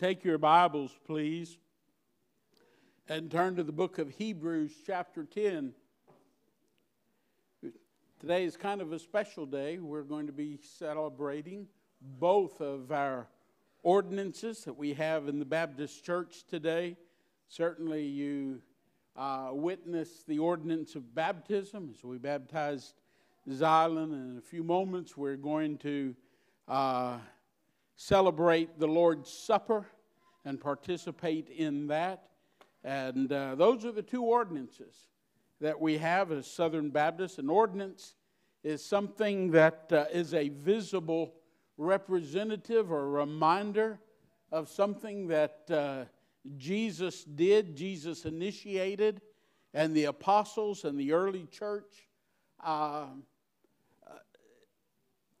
Take your Bibles, please, and turn to the book of Hebrews, chapter 10. Today is kind of a special day. We're going to be celebrating both of our ordinances that we have in the Baptist church today. Certainly, you uh, witnessed the ordinance of baptism as we baptized Xylan. In a few moments, we're going to uh, celebrate the Lord's Supper and participate in that. And uh, those are the two ordinances that we have as Southern Baptists. An ordinance is something that uh, is a visible representative or reminder of something that uh, Jesus did, Jesus initiated, and the apostles and the early church uh, uh,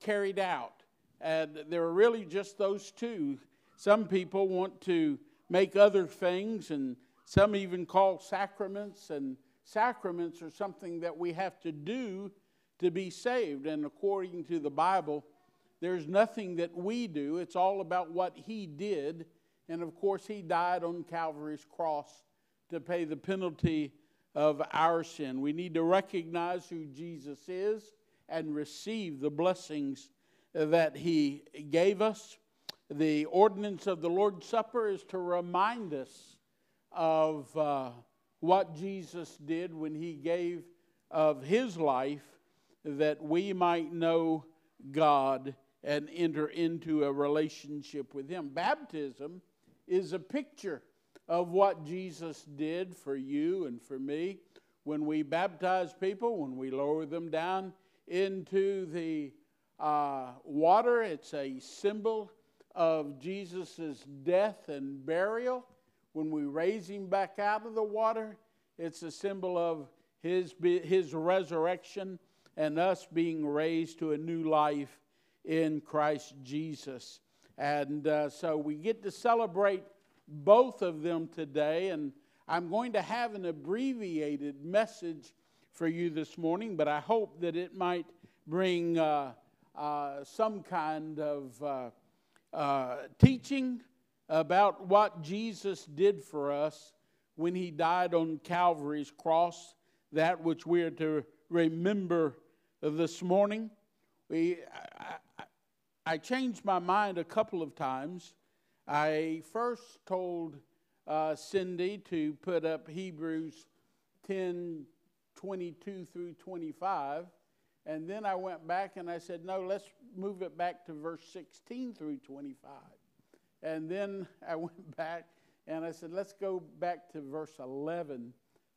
carried out. And there are really just those two. Some people want to make other things, and some even call sacraments, and sacraments are something that we have to do to be saved. And according to the Bible, there's nothing that we do, it's all about what He did. And of course, He died on Calvary's cross to pay the penalty of our sin. We need to recognize who Jesus is and receive the blessings that he gave us. The ordinance of the Lord's Supper is to remind us of uh, what Jesus did when he gave of his life that we might know God and enter into a relationship with him. Baptism is a picture of what Jesus did for you and for me. When we baptize people, when we lower them down into the uh, water, it's a symbol of Jesus' death and burial. When we raise him back out of the water, it's a symbol of his, his resurrection and us being raised to a new life in Christ Jesus. And uh, so we get to celebrate both of them today. And I'm going to have an abbreviated message for you this morning, but I hope that it might bring. Uh, some kind of uh, uh, teaching about what Jesus did for us when he died on Calvary's cross, that which we are to remember this morning. We, I, I changed my mind a couple of times. I first told uh, Cindy to put up Hebrews 10 22 through 25 and then I went back and I said, no, let's move it back to verse 16 through 25. And then I went back and I said, let's go back to verse 11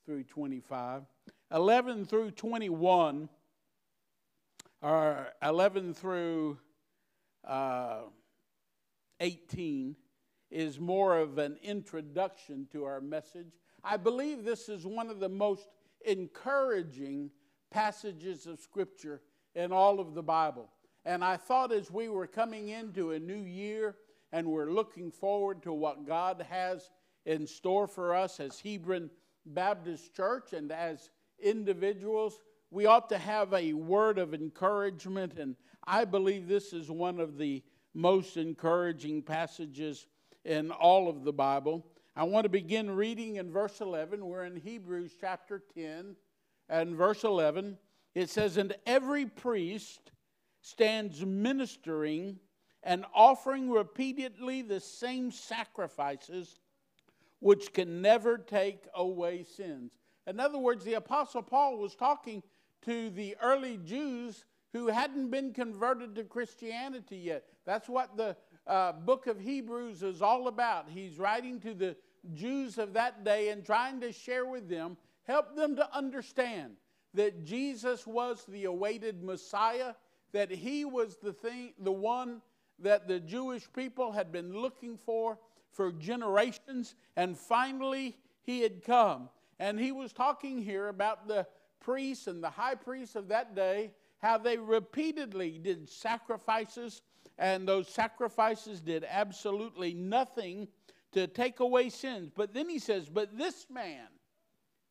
through 25. 11 through 21, or 11 through uh, 18, is more of an introduction to our message. I believe this is one of the most encouraging passages of Scripture in all of the Bible. And I thought as we were coming into a new year and we're looking forward to what God has in store for us as Hebron Baptist Church and as individuals, we ought to have a word of encouragement. And I believe this is one of the most encouraging passages in all of the Bible. I want to begin reading in verse 11. We're in Hebrews chapter 10 and verse 11, it says, And every priest stands ministering and offering repeatedly the same sacrifices which can never take away sins. In other words, the Apostle Paul was talking to the early Jews who hadn't been converted to Christianity yet. That's what the uh, book of Hebrews is all about. He's writing to the Jews of that day and trying to share with them Help them to understand that Jesus was the awaited Messiah, that he was the thing, the one that the Jewish people had been looking for for generations, and finally he had come. And he was talking here about the priests and the high priests of that day, how they repeatedly did sacrifices, and those sacrifices did absolutely nothing to take away sins. But then he says, But this man,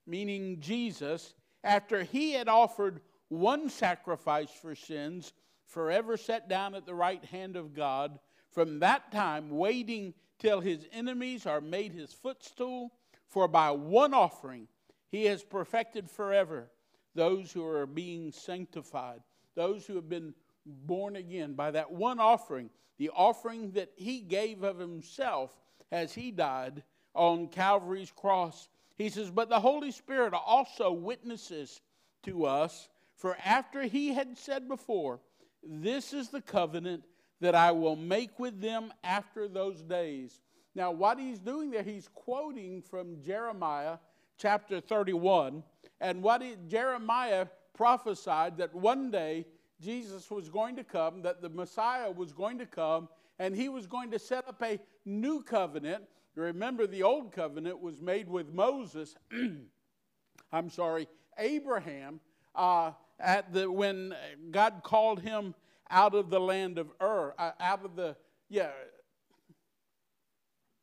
meaning Jesus, after he had offered one sacrifice for sins, forever set down at the right hand of God, from that time waiting till his enemies are made his footstool. For by one offering he has perfected forever those who are being sanctified, those who have been born again by that one offering, the offering that he gave of himself as he died on Calvary's cross. He says, But the Holy Spirit also witnesses to us, for after he had said before, This is the covenant that I will make with them after those days. Now, what he's doing there, he's quoting from Jeremiah chapter 31. And what he, Jeremiah prophesied that one day Jesus was going to come, that the Messiah was going to come, and he was going to set up a new covenant. Remember, the old covenant was made with Moses. I'm sorry, Abraham. Uh, at the when God called him out of the land of Ur, uh, out of the yeah,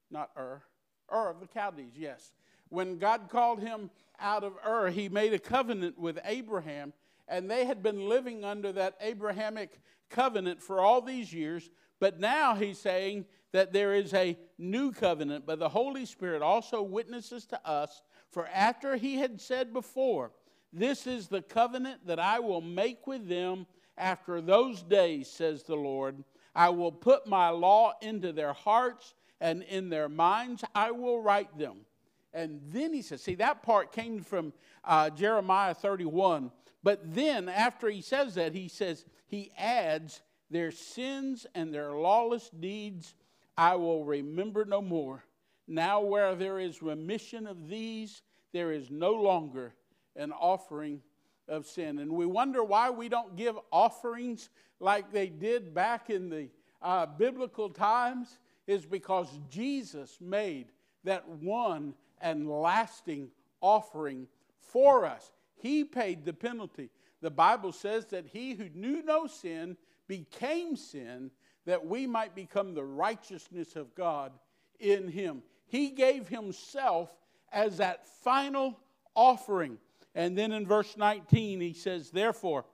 not Ur, Ur of the Chaldees. Yes, when God called him out of Ur, he made a covenant with Abraham, and they had been living under that Abrahamic covenant for all these years. But now he's saying that there is a new covenant, but the Holy Spirit also witnesses to us. For after he had said before, This is the covenant that I will make with them after those days, says the Lord. I will put my law into their hearts, and in their minds I will write them. And then he says, see, that part came from uh, Jeremiah 31. But then, after he says that, he says, he adds, their sins and their lawless deeds I will remember no more. Now, where there is remission of these, there is no longer an offering of sin. And we wonder why we don't give offerings like they did back in the uh, biblical times, is because Jesus made that one and lasting offering for us. He paid the penalty. The Bible says that he who knew no sin became sin that we might become the righteousness of God in him. He gave himself as that final offering. And then in verse 19, he says, Therefore,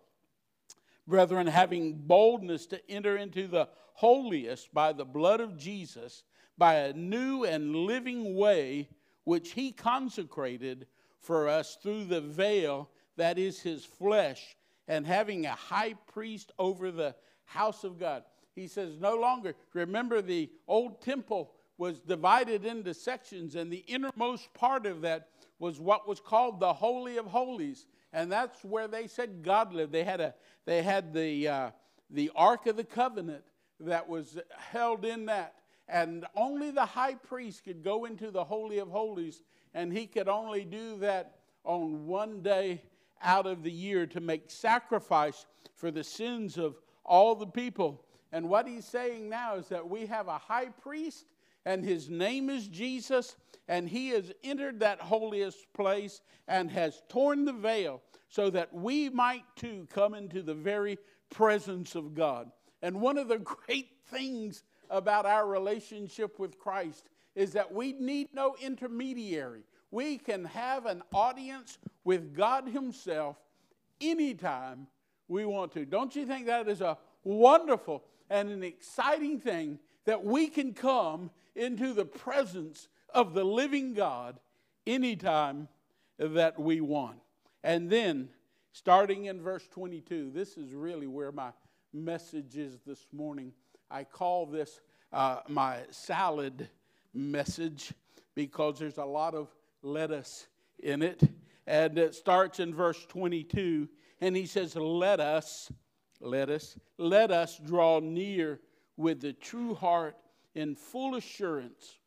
brethren, having boldness to enter into the holiest by the blood of Jesus, by a new and living way which he consecrated for us through the veil that is his flesh, and having a high priest over the house of God. He says, No longer, remember the old temple was divided into sections, and the innermost part of that was what was called the Holy of Holies. And that's where they said God lived. They had, a, they had the, uh, the Ark of the Covenant that was held in that and only the high priest could go into the Holy of Holies, and he could only do that on one day out of the year to make sacrifice for the sins of all the people. And what he's saying now is that we have a high priest, and his name is Jesus, and he has entered that holiest place and has torn the veil so that we might too come into the very presence of God. And one of the great things about our relationship with Christ is that we need no intermediary. We can have an audience with God Himself anytime we want to. Don't you think that is a wonderful and an exciting thing that we can come into the presence of the living God anytime that we want? And then, starting in verse 22, this is really where my message is this morning. I call this uh, my salad message because there's a lot of lettuce in it. And it starts in verse 22, and he says, Let us, let us, let us draw near with the true heart in full assurance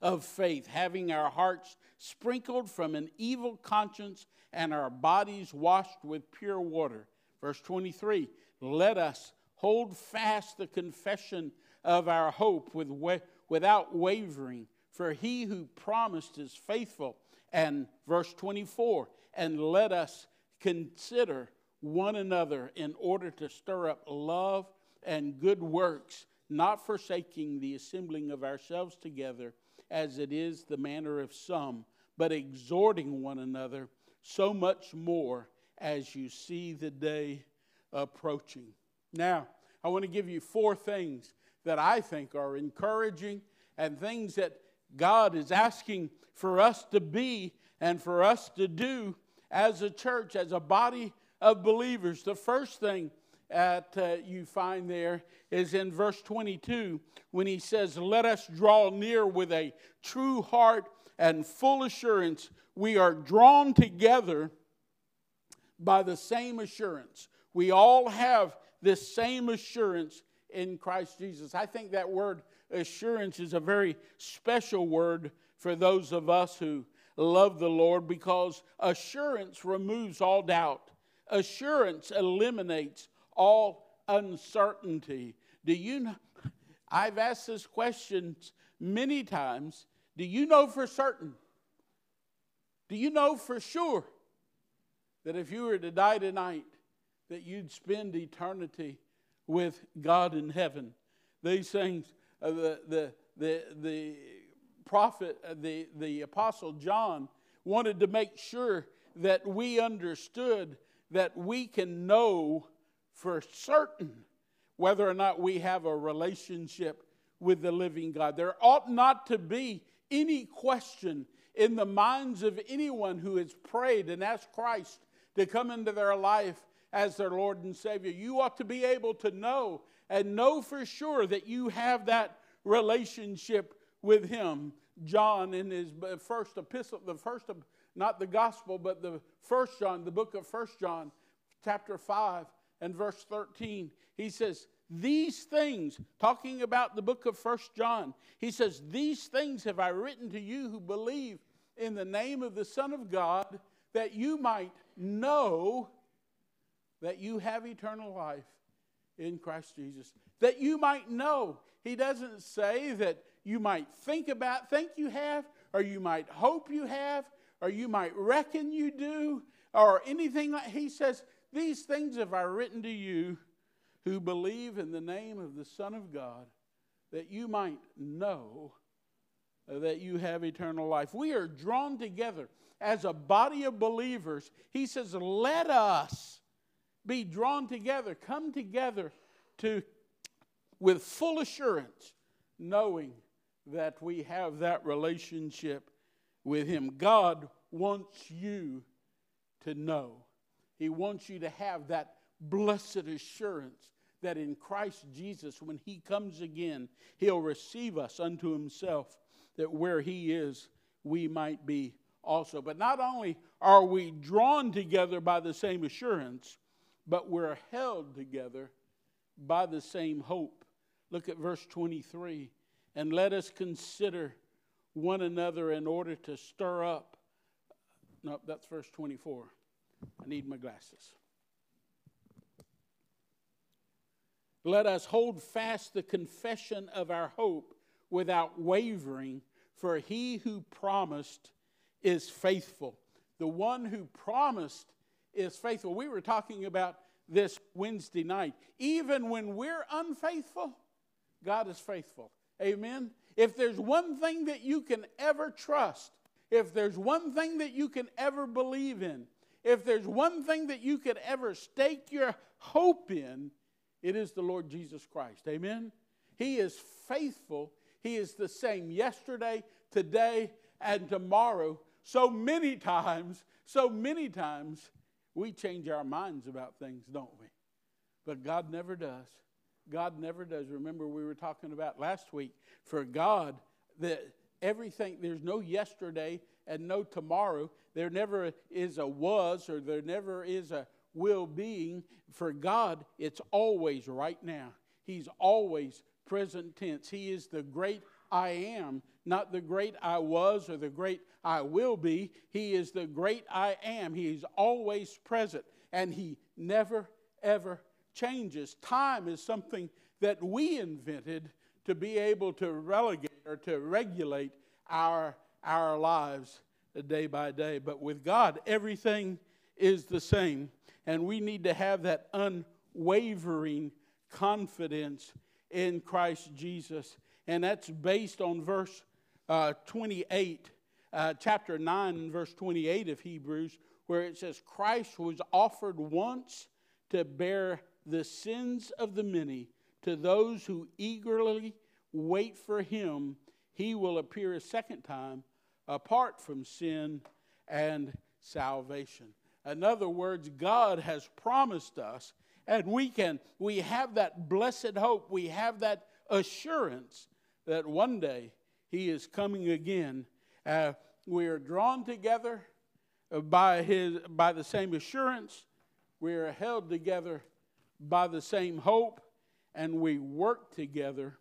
of faith, having our hearts sprinkled from an evil conscience and our bodies washed with pure water. Verse 23 Let us Hold fast the confession of our hope with wa- without wavering, for he who promised is faithful. And verse 24, and let us consider one another in order to stir up love and good works, not forsaking the assembling of ourselves together, as it is the manner of some, but exhorting one another, so much more as you see the day approaching. Now, I want to give you four things that I think are encouraging and things that God is asking for us to be and for us to do as a church, as a body of believers. The first thing that uh, you find there is in verse 22 when he says, Let us draw near with a true heart and full assurance. We are drawn together by the same assurance. We all have this same assurance in Christ Jesus. I think that word assurance is a very special word for those of us who love the Lord because assurance removes all doubt. Assurance eliminates all uncertainty. Do you know? I've asked this question many times. Do you know for certain? Do you know for sure that if you were to die tonight, that you'd spend eternity with God in heaven? These things, uh, the, the, the, the prophet, uh, the, the apostle John wanted to make sure that we understood that we can know for certain whether or not we have a relationship with the living God. There ought not to be any question in the minds of anyone who has prayed and asked Christ to come into their life as their Lord and Savior. You ought to be able to know and know for sure that you have that relationship with Him. John, in his uh, first epistle, the first, not the gospel, but the first John, the book of First John, chapter 5 and verse 13, he says, These things, talking about the book of First John, he says, These things have I written to you who believe in the name of the Son of God, that you might know that you have eternal life in Christ Jesus. That you might know. He doesn't say that you might think about, think you have, or you might hope you have, or you might reckon you do, or anything like that. He says, these things have I written to you who believe in the name of the Son of God, that you might know that you have eternal life. We are drawn together as a body of believers. He says, Let us be drawn together, come together to with full assurance, knowing that we have that relationship with Him. God wants you to know he wants you to have that blessed assurance that in Christ Jesus, when He comes again, He'll receive us unto Himself, that where He is, we might be also. But not only are we drawn together by the same assurance, but we're held together by the same hope. Look at verse 23. And let us consider one another in order to stir up. No, that's verse 24. I need my glasses. Let us hold fast the confession of our hope without wavering, for he who promised is faithful. The one who promised is faithful. We were talking about this Wednesday night. Even when we're unfaithful, God is faithful. Amen. If there's one thing that you can ever trust, if there's one thing that you can ever believe in, if there's one thing that you could ever stake your hope in, it is the Lord Jesus Christ. Amen? He is faithful. He is the same yesterday, today, and tomorrow. So many times, so many times, we change our minds about things, don't we? But God never does. God never does. Remember, we were talking about last week. For God, that everything, there's no yesterday and no tomorrow. There never is a was or there never is a will being. For God, it's always right now. He's always present tense. He is the great I am, not the great I was or the great I will be. He is the great I am. He is always present and He never, ever changes. Time is something that we invented to be able to relegate or to regulate our, our lives day by day. But with God, everything is the same. And we need to have that unwavering confidence in Christ Jesus. And that's based on verse uh, 28, uh, chapter 9, and verse 28 of Hebrews, where it says, Christ was offered once to bear the sins of the many to those who eagerly wait for him he will appear a second time apart from sin and salvation. In other words, God has promised us, and we can we have that blessed hope, we have that assurance that one day He is coming again. Uh, we are drawn together by His by the same assurance. We are held together by the same hope, and we work together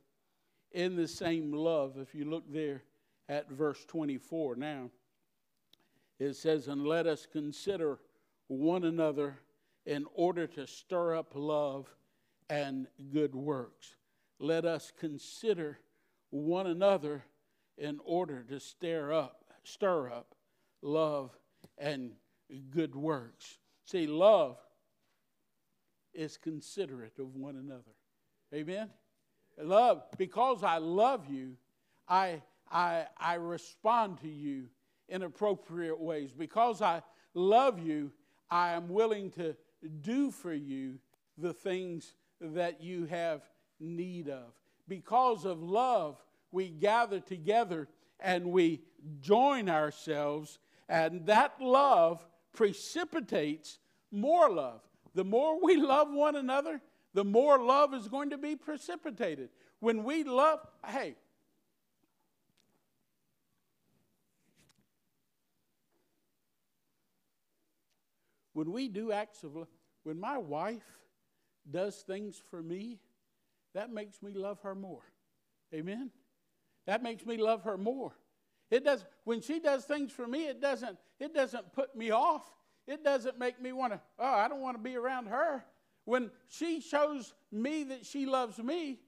in the same love. If you look there at verse 24 now, it says, And let us consider one another in order to stir up love and good works. Let us consider one another in order to stir up, stir up love and good works. See, love is considerate of one another. Amen? Love, because I love you, I, I, I respond to you in appropriate ways. Because I love you, I am willing to do for you the things that you have need of. Because of love, we gather together and we join ourselves, and that love precipitates more love. The more we love one another, the more love is going to be precipitated. When we love, hey, when we do acts of love, when my wife does things for me, that makes me love her more. Amen? That makes me love her more. It does when she does things for me, it doesn't it doesn't put me off. It doesn't make me want to, oh, I don't want to be around her. When she shows me that she loves me,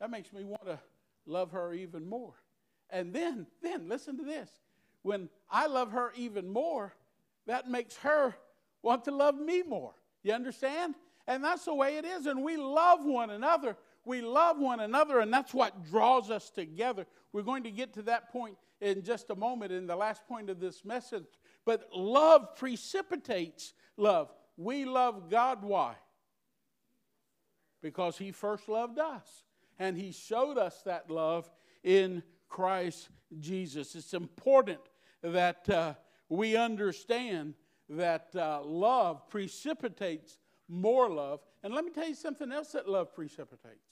that makes me want to love her even more. And then, then listen to this. When I love her even more, that makes her want to love me more. You understand? And that's the way it is. And we love one another. We love one another, and that's what draws us together. We're going to get to that point in just a moment in the last point of this message. But love precipitates love. We love God. Why? Because He first loved us. And He showed us that love in Christ Jesus. It's important that uh, we understand that uh, love precipitates more love. And let me tell you something else that love precipitates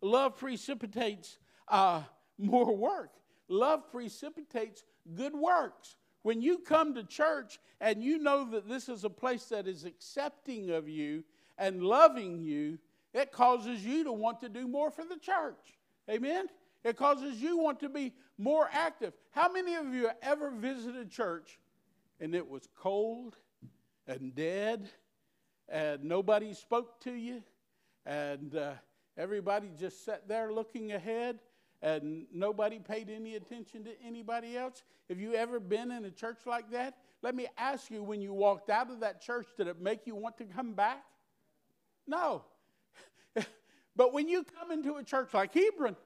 love precipitates uh, more work, love precipitates good works. When you come to church and you know that this is a place that is accepting of you and loving you, it causes you to want to do more for the church. Amen? It causes you want to be more active. How many of you ever visited church and it was cold and dead and nobody spoke to you and uh, everybody just sat there looking ahead and nobody paid any attention to anybody else? Have you ever been in a church like that? Let me ask you when you walked out of that church, did it make you want to come back? No. but when you come into a church like Hebron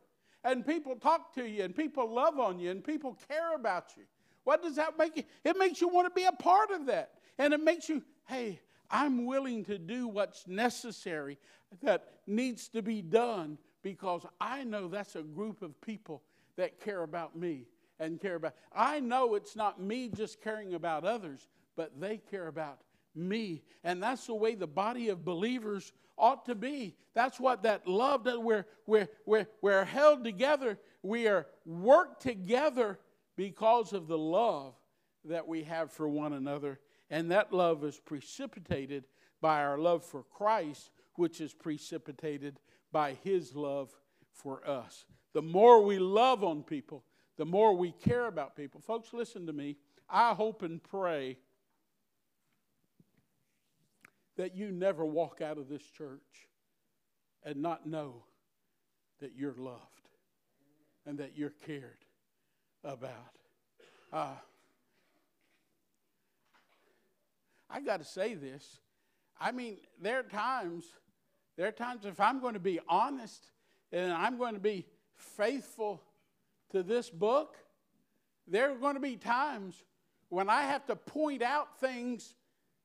and people talk to you and people love on you and people care about you, what does that make you? It makes you want to be a part of that. And it makes you, hey, I'm willing to do what's necessary that needs to be done because I know that's a group of people that care about me and care about. I know it's not me just caring about others, but they care about me. And that's the way the body of believers ought to be. That's what that love that we're, we're, we're, we're held together. We are worked together because of the love that we have for one another. And that love is precipitated by our love for Christ, which is precipitated by his love for us. The more we love on people, the more we care about people. Folks, listen to me. I hope and pray that you never walk out of this church and not know that you're loved and that you're cared about. Uh, I got to say this. I mean, there are times there are times if I'm going to be honest and I'm going to be faithful to this book, there are going to be times when I have to point out things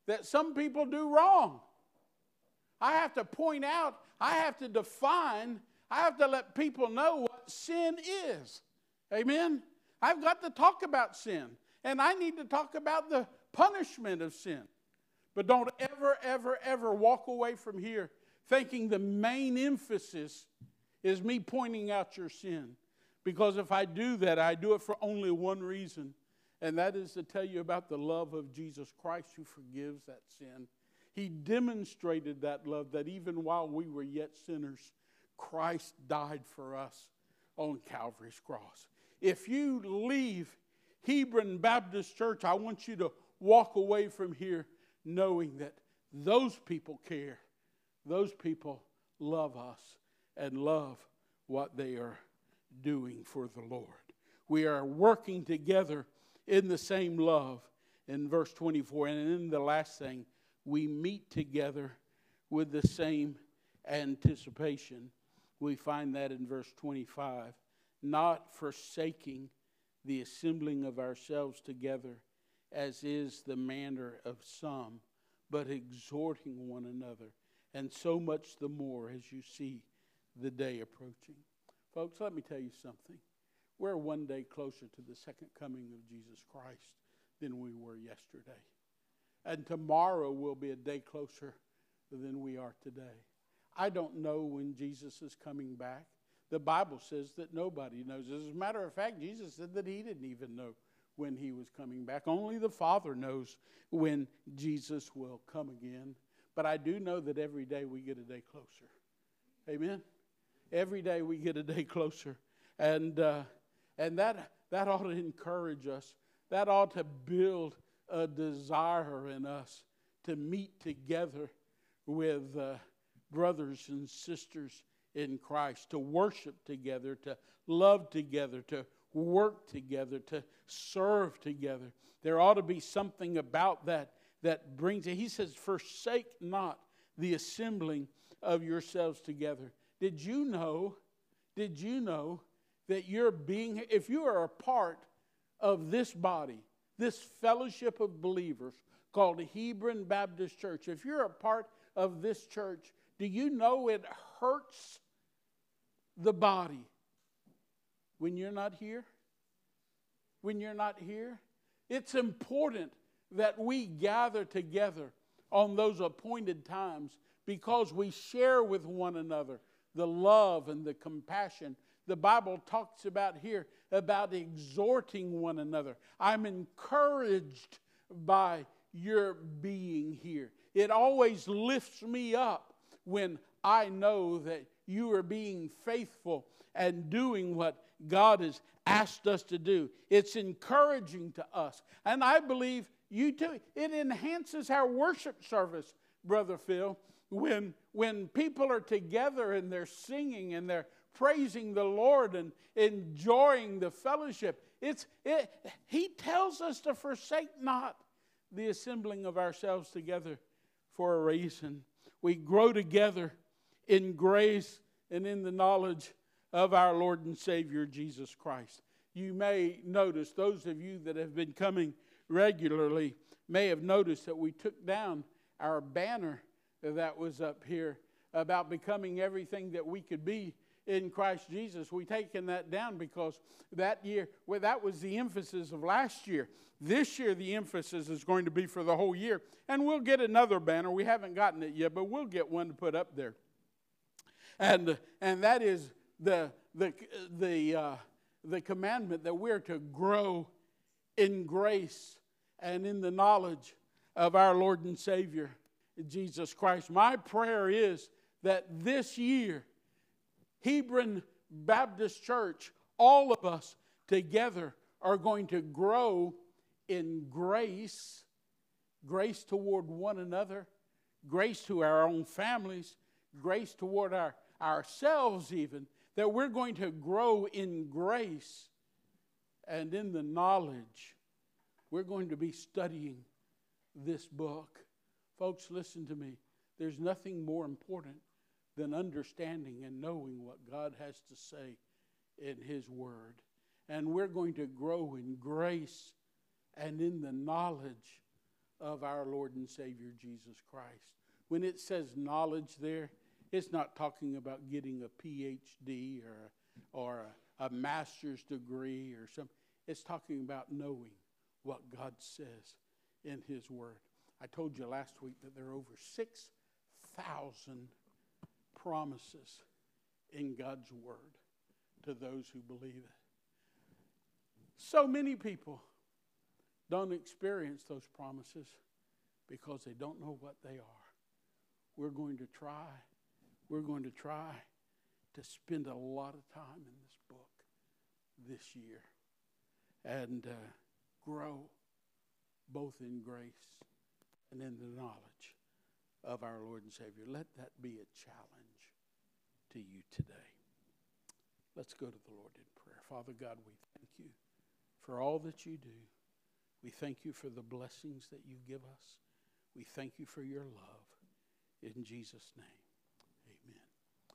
that some people do wrong. I have to point out, I have to define, I have to let people know what sin is. Amen? I've got to talk about sin. And I need to talk about the punishment of sin. But don't ever, ever, ever walk away from here thinking the main emphasis is me pointing out your sin. Because if I do that, I do it for only one reason, and that is to tell you about the love of Jesus Christ who forgives that sin. He demonstrated that love that even while we were yet sinners, Christ died for us on Calvary's cross. If you leave Hebron Baptist Church, I want you to walk away from here knowing that those people care. Those people love us and love what they are doing for the Lord. We are working together in the same love in verse 24. And in the last thing, we meet together with the same anticipation. We find that in verse 25. Not forsaking the assembling of ourselves together, as is the manner of some, but exhorting one another, and so much the more as you see the day approaching. Folks, let me tell you something. We're one day closer to the second coming of Jesus Christ than we were yesterday. And tomorrow will be a day closer than we are today. I don't know when Jesus is coming back. The Bible says that nobody knows. As a matter of fact, Jesus said that he didn't even know when he was coming back. Only the Father knows when Jesus will come again. But I do know that every day we get a day closer. Amen. Every day we get a day closer, and uh, and that that ought to encourage us. That ought to build a desire in us to meet together with uh, brothers and sisters in Christ, to worship together, to love together, to work together, to serve together. There ought to be something about that that brings it. He says, Forsake not the assembling of yourselves together. Did you know? Did you know that you're being, if you are a part of this body, this fellowship of believers called Hebron Baptist Church, if you're a part of this church, do you know it hurts the body when you're not here? When you're not here? It's important that we gather together on those appointed times because we share with one another the love and the compassion. The Bible talks about here about exhorting one another. I'm encouraged by your being here. It always lifts me up when I know that you are being faithful and doing what God has asked us to do. It's encouraging to us. And I believe you too. It enhances our worship service, Brother Phil, when, when people are together and they're singing and they're praising the Lord and enjoying the fellowship. It's, it, he tells us to forsake not the assembling of ourselves together for a reason. We grow together in grace and in the knowledge of our Lord and Savior Jesus Christ. You may notice, those of you that have been coming regularly may have noticed that we took down our banner that was up here about becoming everything that we could be in Christ Jesus. We've taken that down because that year, well, that was the emphasis of last year. This year, the emphasis is going to be for the whole year. And we'll get another banner. We haven't gotten it yet, but we'll get one to put up there. And, and that is the, the, the, uh, the commandment that we're to grow in grace and in the knowledge of our Lord and Savior, Jesus Christ. My prayer is that this year, Hebron Baptist Church, all of us together are going to grow in grace, grace toward one another, grace to our own families, grace toward our, ourselves, even, that we're going to grow in grace and in the knowledge. We're going to be studying this book. Folks, listen to me. There's nothing more important than understanding and knowing what God has to say in His Word. And we're going to grow in grace and in the knowledge of our Lord and Savior Jesus Christ. When it says knowledge there, it's not talking about getting a PhD or or a, a master's degree or something. It's talking about knowing what God says in His Word. I told you last week that there are over 6,000 promises in God's Word to those who believe it. So many people don't experience those promises because they don't know what they are. We're going to try, we're going to try to spend a lot of time in this book this year and uh, grow both in grace and in the knowledge of our Lord and Savior. Let that be a challenge to you today. Let's go to the Lord in prayer. Father God, we thank you for all that you do. We thank you for the blessings that you give us. We thank you for your love. In Jesus' name.